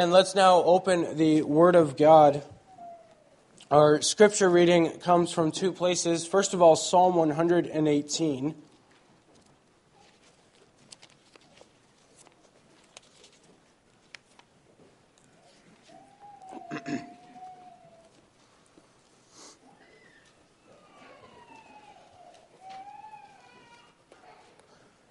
And let's now open the Word of God. Our scripture reading comes from two places. First of all, Psalm 118.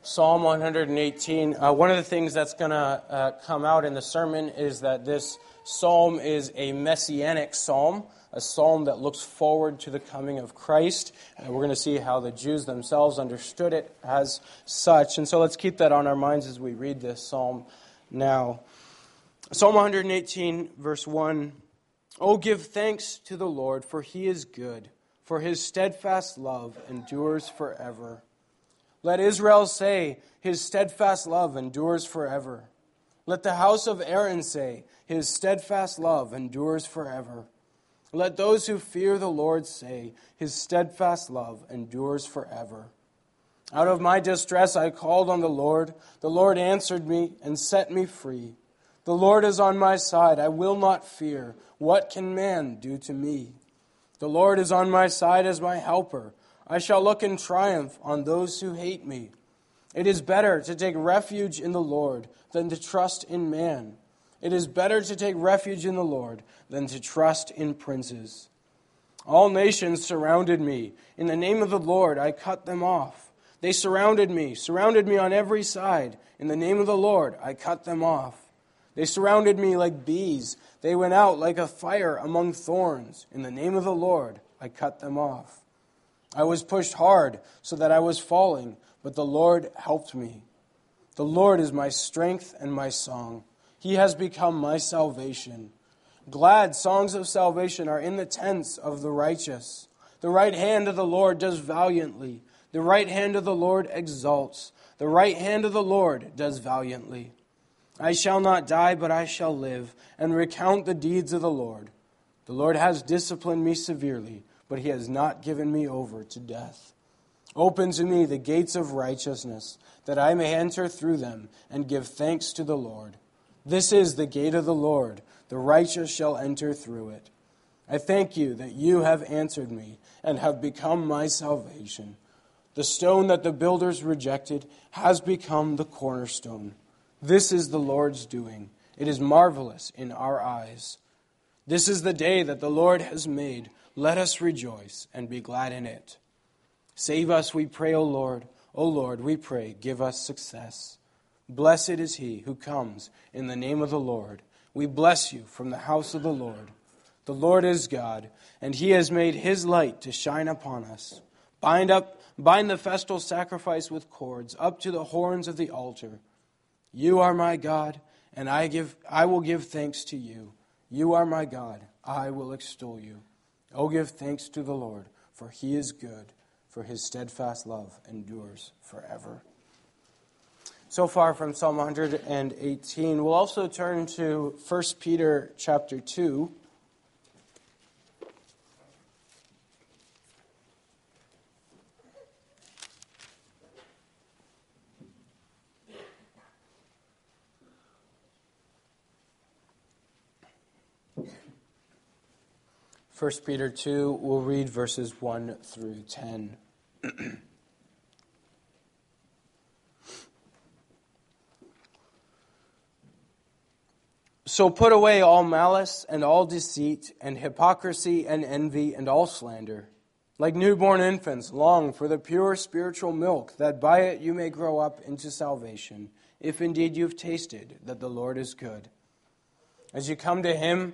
Psalm 118. Uh, one of the things that's going to uh, come out in the sermon is that this psalm is a messianic psalm, a psalm that looks forward to the coming of Christ. Uh, we're going to see how the Jews themselves understood it as such. And so let's keep that on our minds as we read this psalm now. Psalm 118, verse 1 Oh, give thanks to the Lord, for he is good, for his steadfast love endures forever. Let Israel say, His steadfast love endures forever. Let the house of Aaron say, His steadfast love endures forever. Let those who fear the Lord say, His steadfast love endures forever. Out of my distress I called on the Lord. The Lord answered me and set me free. The Lord is on my side. I will not fear. What can man do to me? The Lord is on my side as my helper. I shall look in triumph on those who hate me. It is better to take refuge in the Lord than to trust in man. It is better to take refuge in the Lord than to trust in princes. All nations surrounded me. In the name of the Lord, I cut them off. They surrounded me, surrounded me on every side. In the name of the Lord, I cut them off. They surrounded me like bees. They went out like a fire among thorns. In the name of the Lord, I cut them off. I was pushed hard so that I was falling, but the Lord helped me. The Lord is my strength and my song. He has become my salvation. Glad songs of salvation are in the tents of the righteous. The right hand of the Lord does valiantly. The right hand of the Lord exalts. The right hand of the Lord does valiantly. I shall not die, but I shall live and recount the deeds of the Lord. The Lord has disciplined me severely but he has not given me over to death. Open to me the gates of righteousness, that I may enter through them and give thanks to the Lord. This is the gate of the Lord, the righteous shall enter through it. I thank you that you have answered me and have become my salvation. The stone that the builders rejected has become the cornerstone. This is the Lord's doing. It is marvelous in our eyes. This is the day that the Lord has made. Let us rejoice and be glad in it. Save us, we pray, O Lord. O Lord, we pray, give us success. Blessed is he who comes in the name of the Lord. We bless you from the house of the Lord. The Lord is God, and he has made his light to shine upon us. Bind up bind the festal sacrifice with cords up to the horns of the altar. You are my God, and I give I will give thanks to you. You are my God, I will extol you. Oh, give thanks to the Lord, for he is good, for his steadfast love endures forever. So far from Psalm 118, we'll also turn to 1 Peter chapter 2. 1 Peter 2, we'll read verses 1 through 10. so put away all malice and all deceit and hypocrisy and envy and all slander. Like newborn infants, long for the pure spiritual milk, that by it you may grow up into salvation, if indeed you've tasted that the Lord is good. As you come to him,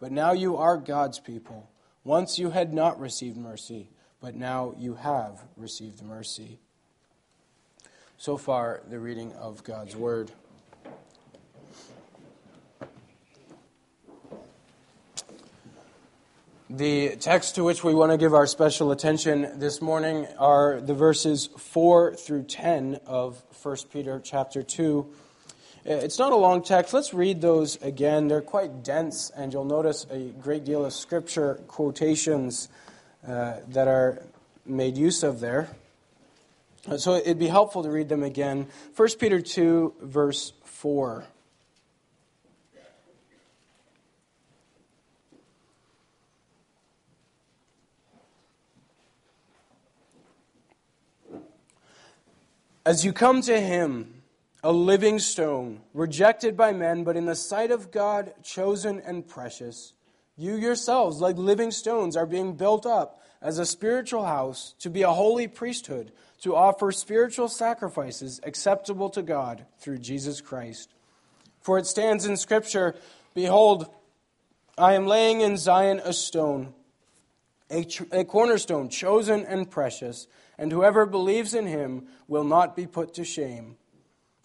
but now you are God's people. Once you had not received mercy, but now you have received mercy. So far, the reading of God's word. The text to which we want to give our special attention this morning are the verses 4 through 10 of 1 Peter chapter 2. It's not a long text. Let's read those again. They're quite dense, and you'll notice a great deal of scripture quotations uh, that are made use of there. So it'd be helpful to read them again. 1 Peter 2, verse 4. As you come to him, a living stone, rejected by men, but in the sight of God, chosen and precious, you yourselves, like living stones, are being built up as a spiritual house to be a holy priesthood, to offer spiritual sacrifices acceptable to God through Jesus Christ. For it stands in Scripture Behold, I am laying in Zion a stone, a, a cornerstone, chosen and precious and whoever believes in him will not be put to shame.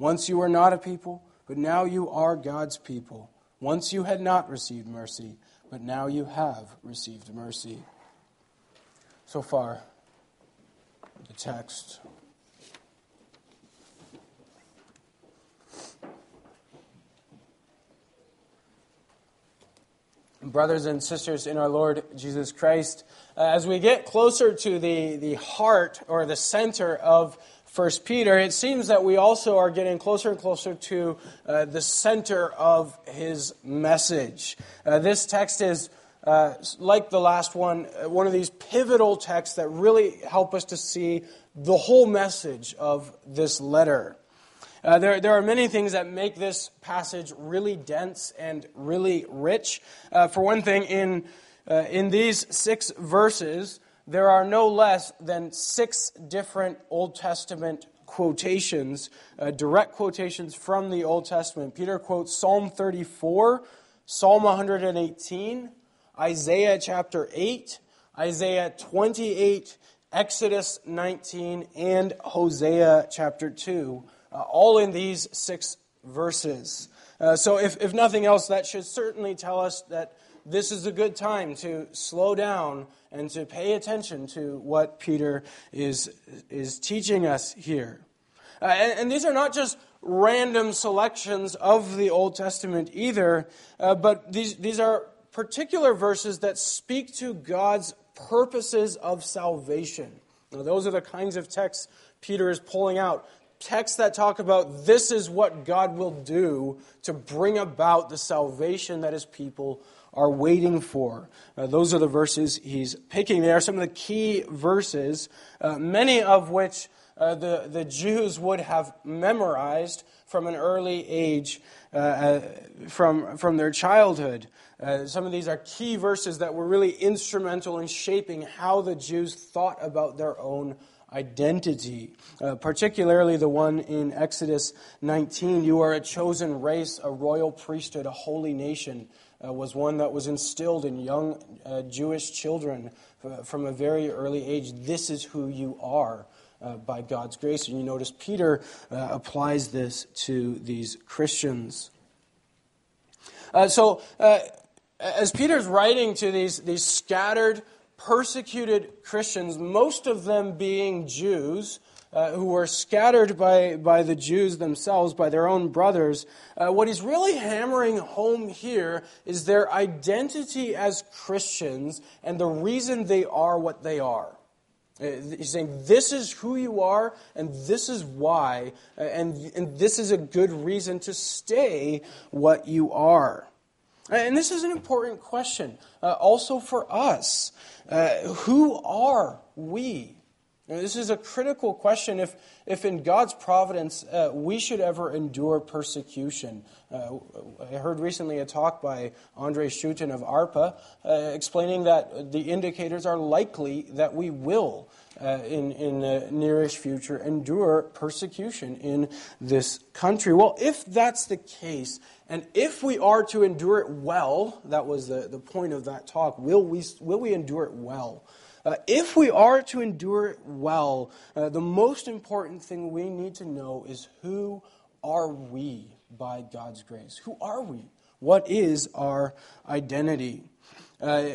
Once you were not a people, but now you are God's people. Once you had not received mercy, but now you have received mercy. So far, the text. Brothers and sisters in our Lord Jesus Christ, uh, as we get closer to the, the heart or the center of First Peter, it seems that we also are getting closer and closer to uh, the center of his message. Uh, this text is, uh, like the last one, uh, one of these pivotal texts that really help us to see the whole message of this letter. Uh, there, there are many things that make this passage really dense and really rich. Uh, for one thing, in uh, in these six verses, there are no less than six different Old Testament quotations, uh, direct quotations from the Old Testament. Peter quotes Psalm 34, Psalm 118, Isaiah chapter 8, Isaiah 28, Exodus 19, and Hosea chapter 2, uh, all in these six verses. Uh, so, if, if nothing else, that should certainly tell us that this is a good time to slow down and to pay attention to what Peter is, is teaching us here. Uh, and, and, these are not just random selections of the Old Testament either, uh, but these, these are particular verses that speak to God's purposes of salvation. Now, those are the kinds of texts Peter is pulling out. Texts that talk about this is what God will do to bring about the salvation that his people are waiting for. Uh, those are the verses he's picking there. Some of the key verses, uh, many of which uh, the, the Jews would have memorized from an early age, uh, uh, from, from their childhood. Uh, some of these are key verses that were really instrumental in shaping how the Jews thought about their own identity. Uh, particularly the one in Exodus 19 You are a chosen race, a royal priesthood, a holy nation uh, was one that was instilled in young uh, Jewish children uh, from a very early age. This is who you are. Uh, by God's grace. And you notice Peter uh, applies this to these Christians. So, as Peter's writing to these, these scattered, persecuted Christians, most of them being Jews, uh, who were scattered by, by the Jews themselves, by their own brothers, uh, what he's really hammering home here is their identity as Christians and the reason they are what they are. Uh, he's saying, This is who you are, and this is why, uh, and, and this is a good reason to stay what you are. Uh, and this is an important question, uh, also for us. Uh, who are we? This is a critical question if, if in God's providence uh, we should ever endure persecution. Uh, I heard recently a talk by Andre Schutten of ARPA uh, explaining that the indicators are likely that we will, uh, in, in the nearish future, endure persecution in this country. Well, if that's the case, and if we are to endure it well, that was the, the point of that talk, will we, will we endure it well? Uh, if we are to endure it well, uh, the most important thing we need to know is who are we by God's grace? Who are we? What is our identity? Uh,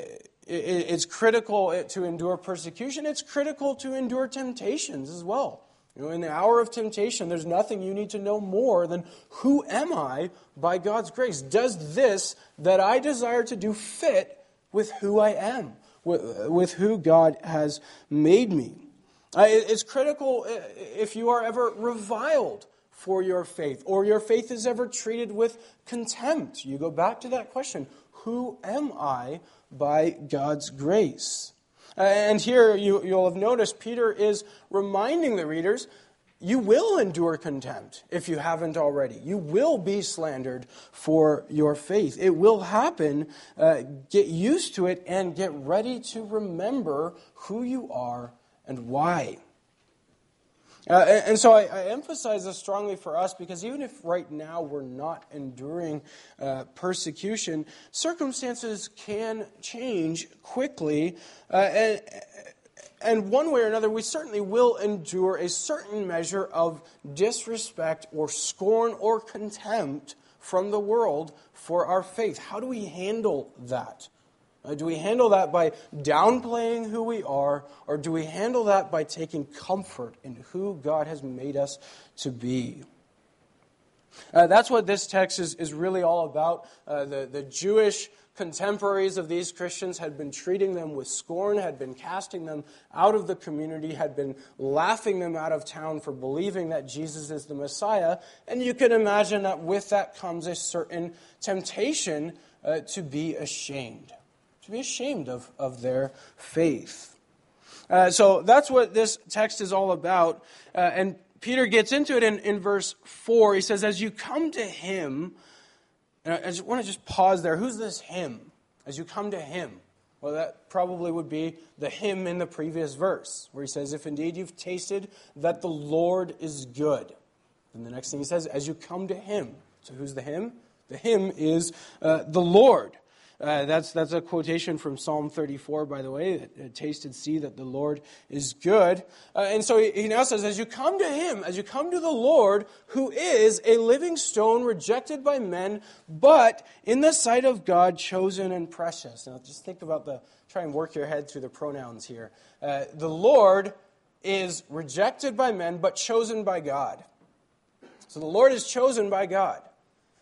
it, it's critical to endure persecution. It's critical to endure temptations as well. You know, in the hour of temptation, there's nothing you need to know more than who am I by God's grace? Does this that I desire to do fit with who I am? With who God has made me. Uh, it's critical uh, if you are ever reviled for your faith or your faith is ever treated with contempt. You go back to that question Who am I by God's grace? Uh, and here you, will have noticed Peter is reminding the readers you will endure contempt if you haven't already. You will be slandered for your faith. It will happen. Uh, get used to it and get ready to remember who you are and why. Uh, and, so I, I, emphasize this strongly for us because even if right now we're not enduring uh, persecution, circumstances can change quickly. Uh, and, and one way or another, we certainly will endure a certain measure of disrespect or scorn or contempt from the world for our faith. How do we handle that? Uh, do we handle that by downplaying who we are, or do we handle that by taking comfort in who God has made us to be? Uh, that's what this text is, is really all about. Uh, the, the Jewish contemporaries of these Christians had been treating them with scorn, had been casting them out of the community, had been laughing them out of town for believing that Jesus is the Messiah. And you can imagine that with that comes a certain temptation uh, to be ashamed, to be ashamed of, of their faith. Uh, so that's what this text is all about. Uh, and Peter gets into it in, in verse 4. He says, As you come to him, and I just want to just pause there. Who's this him? As you come to him. Well, that probably would be the him in the previous verse, where he says, If indeed you've tasted that the Lord is good. Then the next thing he says, As you come to him. So who's the him? The him is uh, the Lord. Uh, that's, that's a quotation from Psalm 34, by the way. That, taste and see that the Lord is good. Uh, and so he, he now says, as you come to him, as you come to the Lord, who is a living stone rejected by men, but in the sight of God chosen and precious. Now just think about the, try and work your head through the pronouns here. Uh, the Lord is rejected by men, but chosen by God. So the Lord is chosen by God.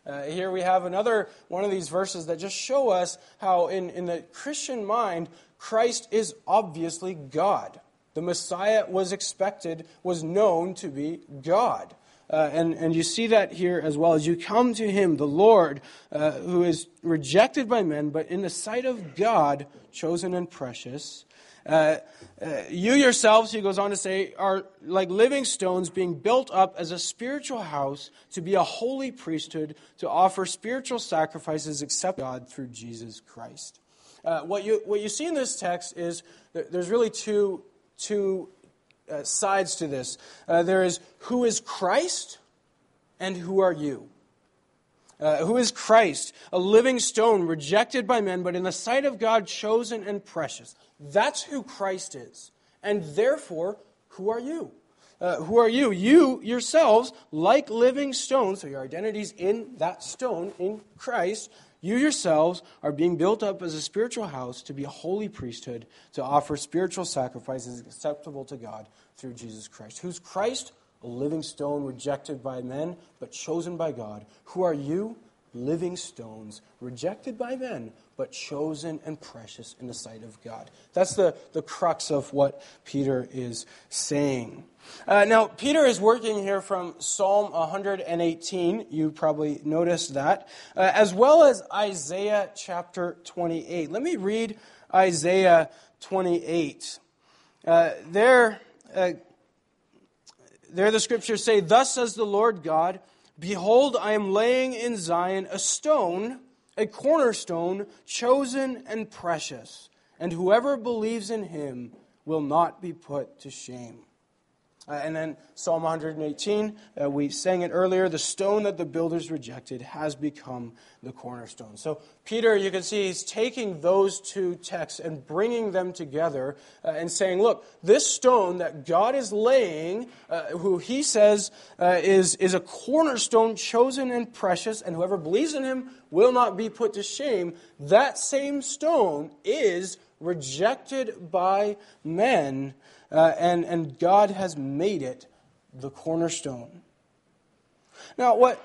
Uh, here we have another one of these verses that just show us how, in, in the Christian mind, Christ is obviously God. The Messiah was expected, was known to be God. Uh, and, and you see that here as well as you come to him, the Lord, uh, who is rejected by men, but in the sight of God, chosen and precious. Uh, uh, you yourselves, he goes on to say, are like living stones being built up as a spiritual house to be a holy priesthood, to offer spiritual sacrifices except God through Jesus Christ. Uh, what, you, what you see in this text is there's really two, two uh, sides to this. There is who is Christ and who are you? Uh, who is Christ, a living stone rejected by men, but in the sight of God chosen and precious. That's who Christ is. And therefore, who are you? Uh, who are you? You yourselves, like living stones, so your identity's in that stone, in Christ, You yourselves are being built up as a spiritual house to be a holy priesthood, to offer spiritual sacrifices acceptable to God through Jesus Christ. Who's Christ? A living stone rejected by men, but chosen by God. Who are you? living stones, rejected by men, but chosen and precious in the sight of God. That's the, the crux of what Peter is saying. Uh, now, Peter is working here from Psalm 118. You probably noticed that, uh, as well as Isaiah chapter 28. Let me read Isaiah 28. Uh, there, uh, there the scriptures say, Thus says the Lord God, Behold, I am laying in Zion a stone, a cornerstone, chosen and precious, and whoever believes in him will not be put to shame. Uh, and then Psalm 118, uh, we sang it earlier the stone that the builders rejected has become the cornerstone. So, Peter, you can see he's taking those two texts and bringing them together uh, and saying, look, this stone that God is laying, uh, who he says uh, is, is a cornerstone chosen and precious, and whoever believes in him will not be put to shame, that same stone is rejected by men uh, and, and God has made it the cornerstone. Now, what,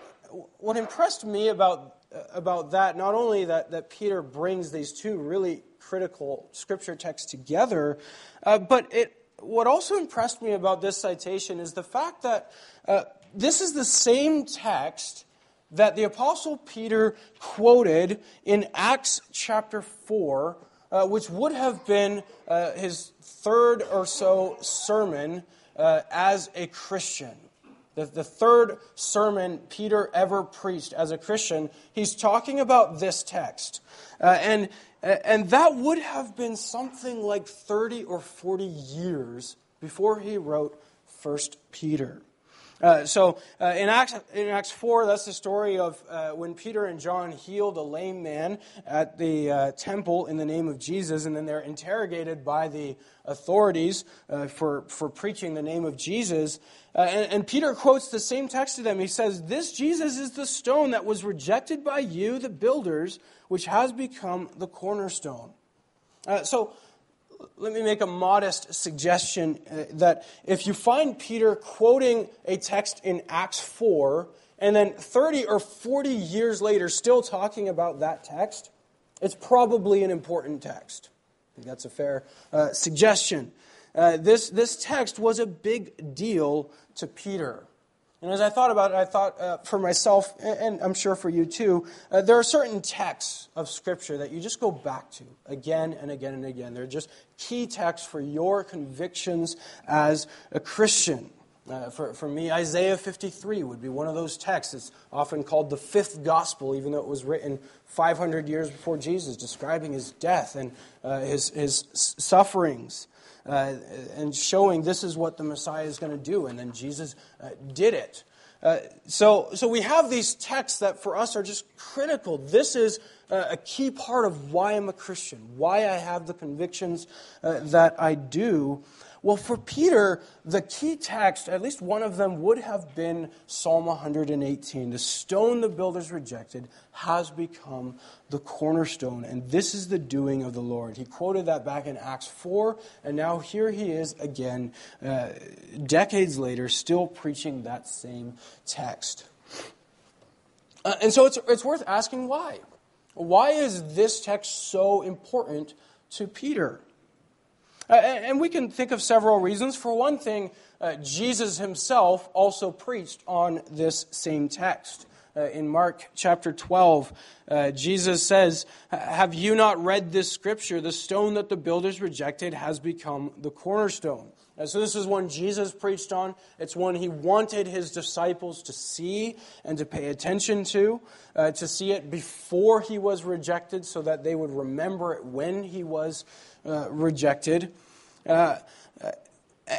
what impressed me about, about that, not only that, that Peter brings these two really critical scripture texts together, uh, but it, what also impressed me about this citation is the fact that uh, this is the same text that the Apostle Peter quoted in Acts chapter 4 uh, which would have been uh, his third or so sermon uh, as a Christian. The, the third sermon Peter ever preached as a Christian, he's talking about this text. Uh, and, and that would have been something like 30 or 40 years before he wrote 1 Peter. Uh, so uh, in, Acts, in Acts 4, that's the story of uh, when Peter and John healed a lame man at the uh, temple in the name of Jesus, and then they're interrogated by the authorities uh, for, for preaching the name of Jesus. And, and Peter quotes the same text to them. He says, This Jesus is the stone that was rejected by you, the builders, which has become the cornerstone. so let me make a modest suggestion uh, that if you find Peter quoting a text in Acts 4, and then 30 or 40 years later still talking about that text, it's probably an important text. I think that's a fair uh, suggestion. Uh, this, this text was a big deal to Peter. And as I thought about it, I thought uh, for myself, and I'm sure for you too, uh, there are certain texts of Scripture that you just go back to again and again and again. They're just key texts for your convictions as a Christian. Uh, for, for me, Isaiah 53 would be one of those texts. It's often called the fifth gospel, even though it was written 500 years before Jesus, describing his death and uh, his, his sufferings uh, and showing this is what the Messiah is going to do. And then Jesus uh, did it. Uh, so, so we have these texts that for us are just critical. This is a key part of why I'm a Christian, why I have the convictions that I do. Well, for Peter, the key text, at least one of them, would have been Psalm 118. The stone the builders rejected has become the cornerstone, and this is the doing of the Lord. He quoted that back in Acts 4, and now here he is again, uh, decades later, still preaching that same text. Uh, and so it's, it's worth asking why. Why is this text so important to Peter? Uh, and we can think of several reasons. For one thing, uh, Jesus himself also preached on this same text. Uh, in Mark chapter 12, uh, Jesus says, Have you not read this scripture? The stone that the builders rejected has become the cornerstone. Uh, so, this is one Jesus preached on. It's one he wanted his disciples to see and to pay attention to, uh, to see it before he was rejected so that they would remember it when he was uh, rejected. Uh,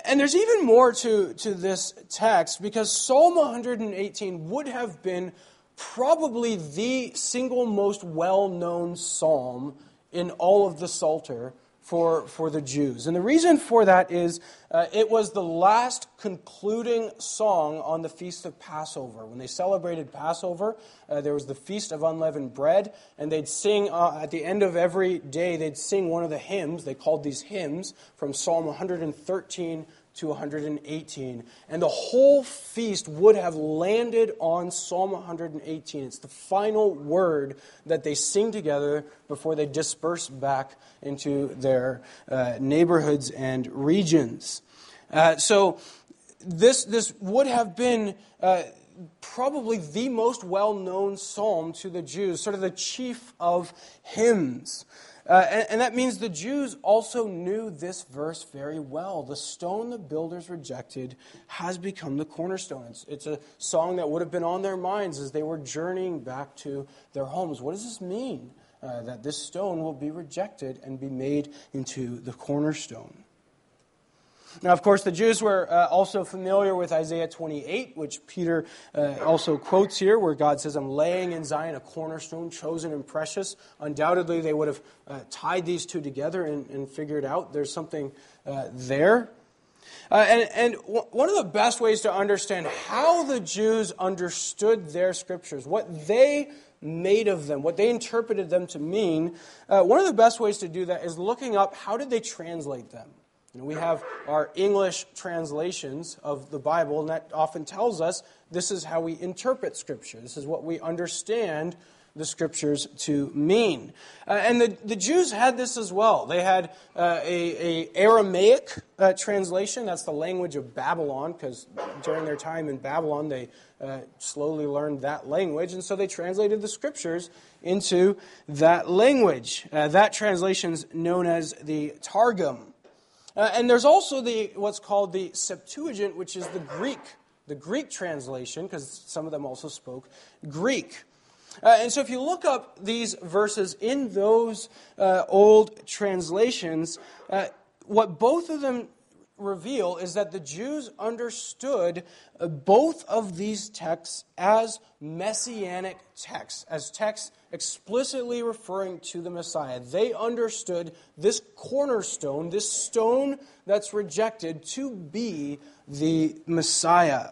and there's even more to, to this text because Psalm 118 would have been probably the single most well known psalm in all of the Psalter for, for the Jews. And the reason for that is uh, it was the last concluding song on the Feast of Passover. When they celebrated Passover, uh, there was the Feast of Unleavened Bread, and they'd sing uh, at the end of every day, they'd sing one of the hymns. They called these hymns from Psalm 113 to 118. And the whole feast would have landed on Psalm 118. It's the final word that they sing together before they disperse back into their uh, neighborhoods and regions. Uh, so this, this would have been. Uh, probably the most well known psalm to the Jews, sort of the chief of hymns. Uh, and, and, that means the Jews also knew this verse very well. The stone the builders rejected has become the cornerstone. It's, it's a song that would have been on their minds as they were journeying back to their homes. What does this mean? Uh, that this stone will be rejected and be made into the cornerstone. Now, of course, the Jews were uh, also familiar with Isaiah 28, which Peter uh, also quotes here, where God says, I'm laying in Zion a cornerstone, chosen and precious. Undoubtedly, they would have uh, tied these two together and, and, figured out there's something uh, there. Uh, and, and w- one of the best ways to understand how the Jews understood their scriptures, what they made of them, what they interpreted them to mean, uh, one of the best ways to do that is looking up how did they translate them. Know, we have our English translations of the Bible, and that often tells us this is how we interpret Scripture. This is what we understand the Scriptures to mean. Uh, and the, the Jews had this as well. They had uh, a, a, Aramaic uh, translation. That's the language of Babylon, because during their time in Babylon, they uh, slowly learned that language, and so they translated the Scriptures into that language. Uh, that translation is known as the Targum. Uh, and there's also the what's called the Septuagint, which is the Greek, the Greek translation, because some of them also spoke Greek. Uh, and so if you look up these verses in those uh, old translations, uh, what both of them reveal is that the Jews understood both of these texts as messianic texts, as texts explicitly referring to the Messiah. They understood this cornerstone, this stone that's rejected, to be the Messiah.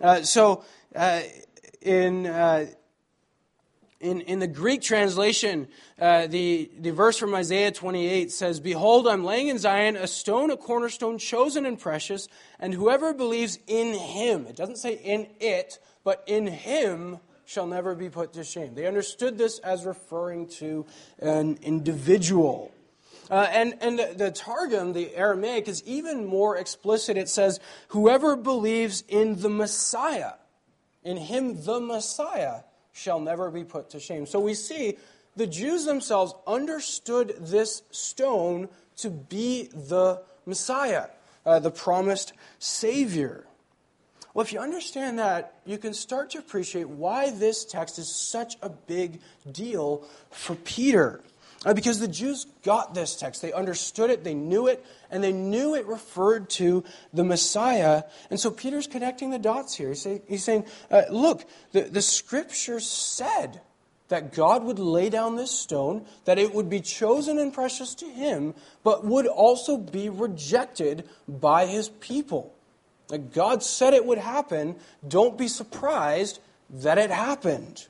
Uh, so, uh, in uh, in, in the Greek translation, uh, the, the verse from Isaiah 28 says, Behold, I'm laying in Zion a stone, a cornerstone, chosen and precious, and whoever believes in him, it doesn't say in it, but in him shall never be put to shame. They understood this as referring to an individual. Uh, and and the, the Targum, the Aramaic, is even more explicit. It says, Whoever believes in the Messiah, in him, the Messiah, shall never be put to shame. So we see the Jews themselves understood this stone to be the Messiah, uh, the promised Savior. Well, if you understand that, you can start to appreciate why this text is such a big deal for Peter. Uh, because the Jews got this text. They understood it, they knew it, and they knew it referred to the Messiah. And so Peter's connecting the dots here. He's, saying, uh, look, the, the scriptures said that God would lay down this stone, that it would be chosen and precious to him, but would also be rejected by his people. Like God said it would happen. Don't be surprised that it happened.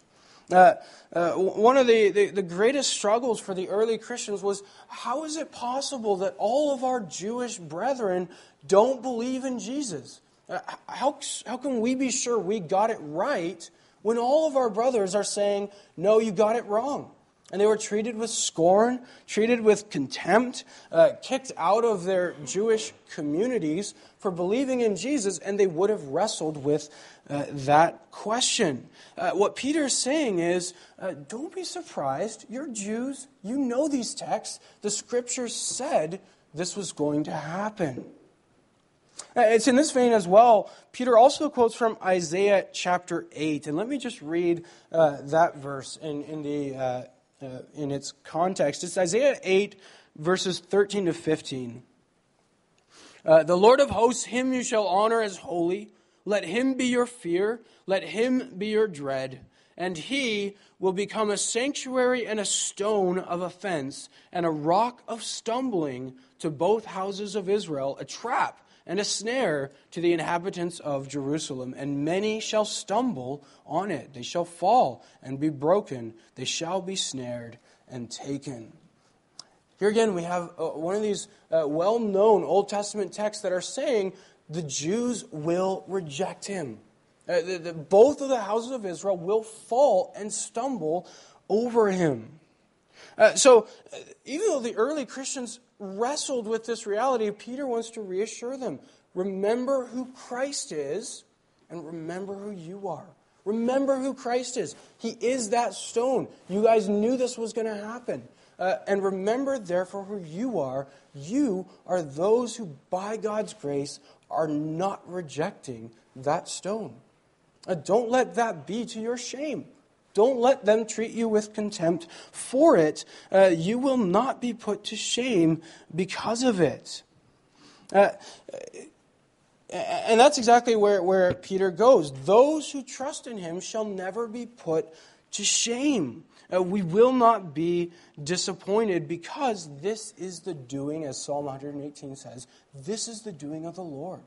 Uh, uh, one of the, the, the, greatest struggles for the early Christians was how is it possible that all of our Jewish brethren don't believe in Jesus? Uh, how, how can we be sure we got it right when all of our brothers are saying, no, you got it wrong? And they were treated with scorn, treated with contempt, uh, kicked out of their Jewish communities for believing in Jesus, and they would have wrestled with uh, that question. Uh, what Peter is saying is uh, don't be surprised. You're Jews. You know these texts. The scriptures said this was going to happen. Uh, it's in this vein as well. Peter also quotes from Isaiah chapter 8. And let me just read uh, that verse in, in the uh, in its context. It's Isaiah 8, verses 13 to 15. Uh, the Lord of hosts, him you shall honor as holy. Let him be your fear. Let him be your dread. and he will become a sanctuary and a stone of offense and a rock of stumbling to both houses of Israel, a trap and a snare to the inhabitants of Jerusalem. And many shall stumble on it. They shall fall and be broken. They shall be snared and taken. Here again, we have uh, one of these uh, well known Old Testament texts that are saying the Jews will reject him. Uh, the, the, both of the houses of Israel will fall and stumble over him. Uh, so, uh, even though the early Christians wrestled with this reality, Peter wants to reassure them remember who Christ is and remember who you are. Remember who Christ is. He is that stone. You guys knew this was going to happen. Uh, and remember, therefore, who you are. You are those who, by God's grace, are not rejecting that stone. Uh, don't let that be to your shame. Don't let them treat you with contempt for it. Uh, you will not be put to shame because of it. Uh, and that's exactly where, where Peter goes. Those who trust in him shall never be put to shame. Uh, we will not be disappointed because this is the doing, as Psalm 118 says, this is the doing of the Lord.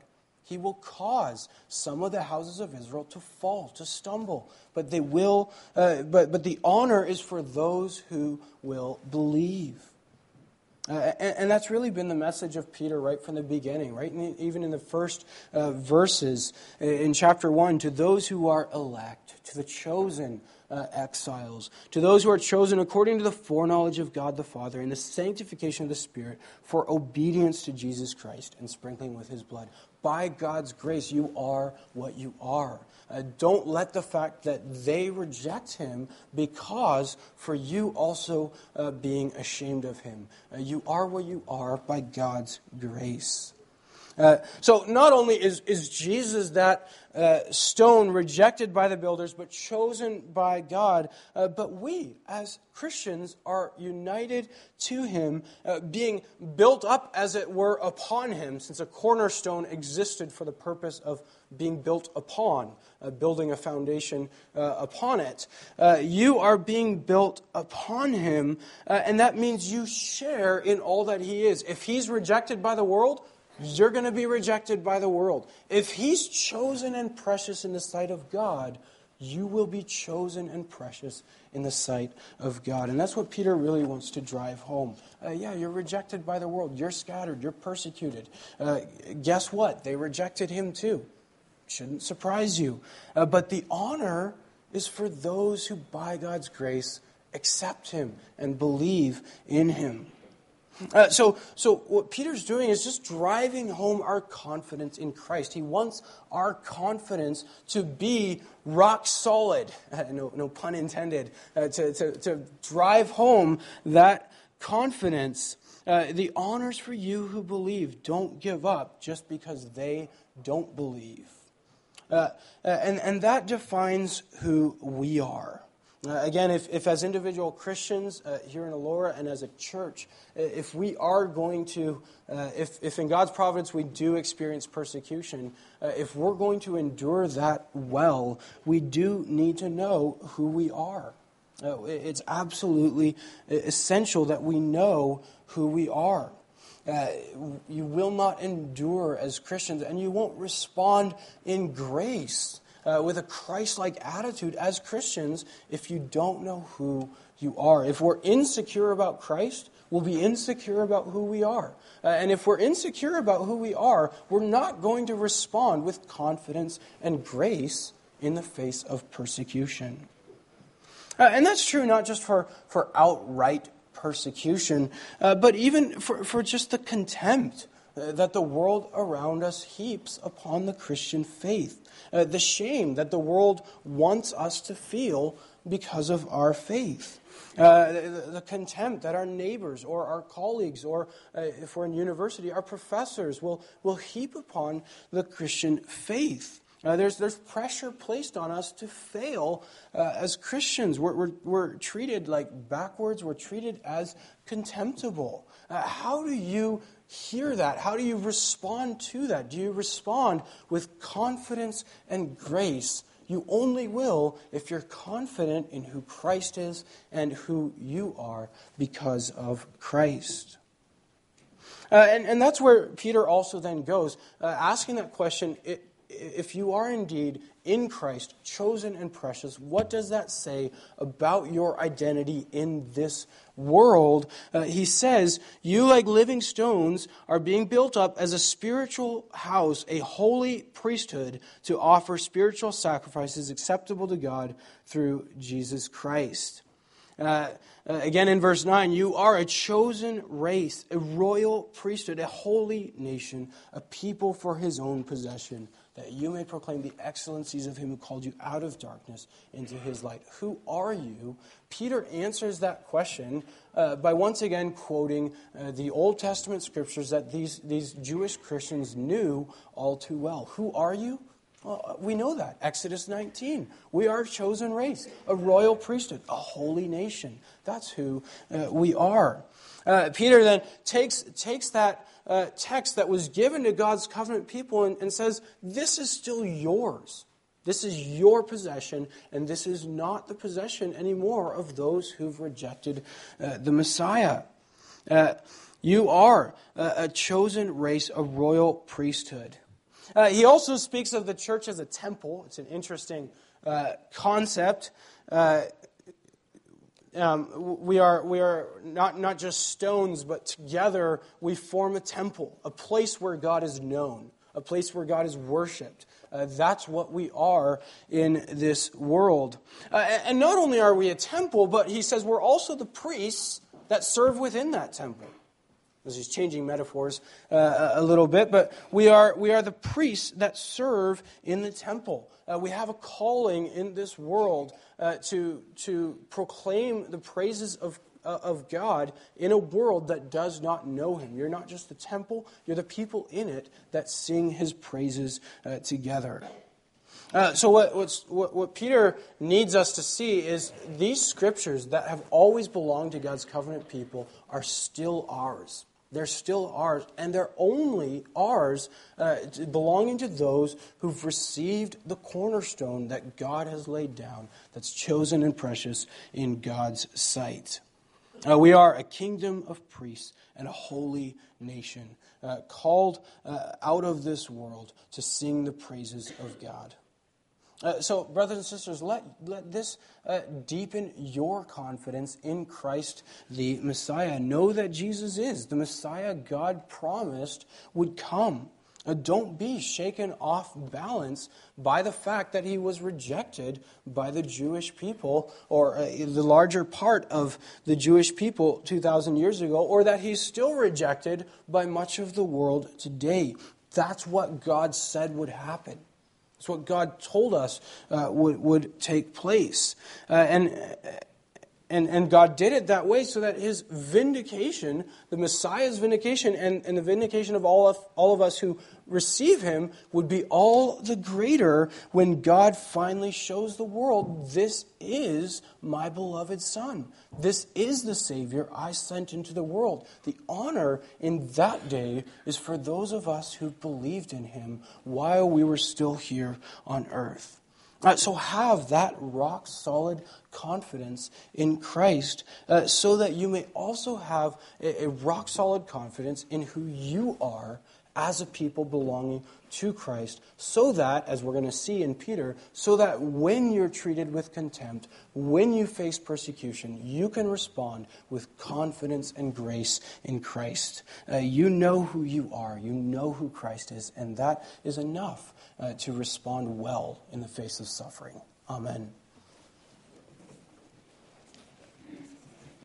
He will cause some of the houses of Israel to fall, to stumble. But they will, uh, but, but the honor is for those who will believe. Uh, and, and, that's really been the message of Peter right from the beginning, right? In the, even in the first uh, verses uh, in chapter 1 to those who are elect, to the chosen uh, exiles, to those who are chosen according to the foreknowledge of God the Father and the sanctification of the Spirit for obedience to Jesus Christ and sprinkling with his blood. By God's grace, you are what you are. Uh, don't let the fact that they reject him because for you also uh, being ashamed of him. Uh, you are what you are by God's grace. Uh, so not only is, is Jesus that uh, stone rejected by the builders but chosen by God, uh, but we as Christians are united to him, uh, being built up as it were upon him, since a cornerstone existed for the purpose of being built upon, uh, building a foundation upon it. you are being built upon him, and that means you share in all that he is. If he's rejected by the world, you're going to be rejected by the world. If he's chosen and precious in the sight of God, you will be chosen and precious in the sight of God. And that's what Peter really wants to drive home. Uh, yeah, you're rejected by the world. You're scattered. You're persecuted. Uh, guess what? They rejected him too. Shouldn't surprise you. Uh, but the honor is for those who, by God's grace, accept him and believe in him. Uh, so, so what Peter's doing is just driving home our confidence in Christ. He wants our confidence to be rock solid. Uh, no, no pun intended. Uh, to, to, to drive home that confidence. Uh, the honors for you who believe. Don't give up just because they don't believe. Uh, uh, and, and that defines who we are. Uh, again, if, if as individual Christians uh, here in Elora and as a church, if we are going to, uh, if, if in God's providence we do experience persecution, uh, if we're going to endure that well, we do need to know who we are. Uh, it's absolutely essential that we know who we are. Uh, you will not endure as Christians, and you won't respond in grace uh, with a Christ like attitude as Christians if you don't know who you are. If we're insecure about Christ, we'll be insecure about who we are. Uh, and if we're insecure about who we are, we're not going to respond with confidence and grace in the face of persecution. Uh, and that's true not just for, for outright persecution, uh, but even for, for just the contempt that the world around us heaps upon the Christian faith uh, the shame that the world wants us to feel because of our faith. Uh, the, the, contempt that our neighbors or our colleagues, or uh, if we're in university, our professors will, will heap upon the Christian faith. Uh, there's, there's pressure placed on us to fail uh, as Christians. We're, we're, we're, treated like backwards, we're treated as contemptible. Uh, how do you hear that? How do you respond to that? Do you respond with confidence and grace You only will if you're confident in who Christ is and who you are because of Christ. Uh, and, and that's where Peter also then goes, uh, asking that question if you are indeed in Christ, chosen and precious, what does that say about your identity in this world? Uh, he says, You, like living stones, are being built up as a spiritual house, a holy priesthood, to offer spiritual sacrifices acceptable to God through Jesus Christ. Uh, uh, again in verse 9, you are a chosen race, a royal priesthood, a holy nation, a people for his own possession that you may proclaim the excellencies of him who called you out of darkness into his light. Who are you? Peter answers that question uh, by once again quoting uh, the Old Testament scriptures that these, these Jewish Christians knew all too well. Who are you? Well, we know that. Exodus 19. We are a chosen race, a royal priesthood, a holy nation. That's who uh, we are. Uh, Peter then takes, takes that uh, text that was given to God's covenant people and, and says, This is still yours. This is your possession, and this is not the possession anymore of those who've rejected uh, the Messiah. Uh, you are a, a, chosen race, a royal priesthood. Uh, he also speaks of the church as a temple. It's an interesting uh, concept. Um, we are, we are not, not just stones, but together we form a temple, a place where God is known, a place where God is worshiped. Uh, that's what we are in this world. Uh, and not only are we a temple, but he says we're also the priests that serve within that temple. He's changing metaphors uh, a little bit, but we are, we are the priests that serve in the temple. Uh, we have a calling in this world uh, to, to proclaim the praises of, uh, of God in a world that does not know Him. You're not just the temple, you're the people in it that sing His praises uh, together. Uh, so, what, what, what Peter needs us to see is these scriptures that have always belonged to God's covenant people are still ours. They're still ours, and they're only ours, uh, belonging to those who've received the cornerstone that God has laid down, that's chosen and precious in God's sight. Uh, we are a kingdom of priests and a holy nation, uh, called uh, out of this world to sing the praises of God. Uh, so, brothers and sisters, let, let this uh, deepen your confidence in Christ the Messiah. Know that Jesus is the Messiah God promised would come. Uh, don't be shaken off balance by the fact that he was rejected by the Jewish people, or uh, the larger part of the Jewish people 2,000 years ago, or that he's still rejected by much of the world today. That's what God said would happen. It's what God told us uh, would, would take place. Uh, and, and, and God did it that way so that his vindication, the Messiah's vindication, and, and the vindication of all, of all of us who receive him would be all the greater when God finally shows the world this is my beloved Son. This is the Savior I sent into the world. The honor in that day is for those of us who believed in him while we were still here on earth. Uh, so have that rock solid confidence in Christ uh, so that you may also have a, a rock solid confidence in who you are as a people belonging to Christ, so that, as we're going to see in Peter, so that when you're treated with contempt, when you face persecution, you can respond with confidence and grace in Christ. Uh, you know who you are, you know who Christ is, and that is enough uh, to respond well in the face of suffering. Amen.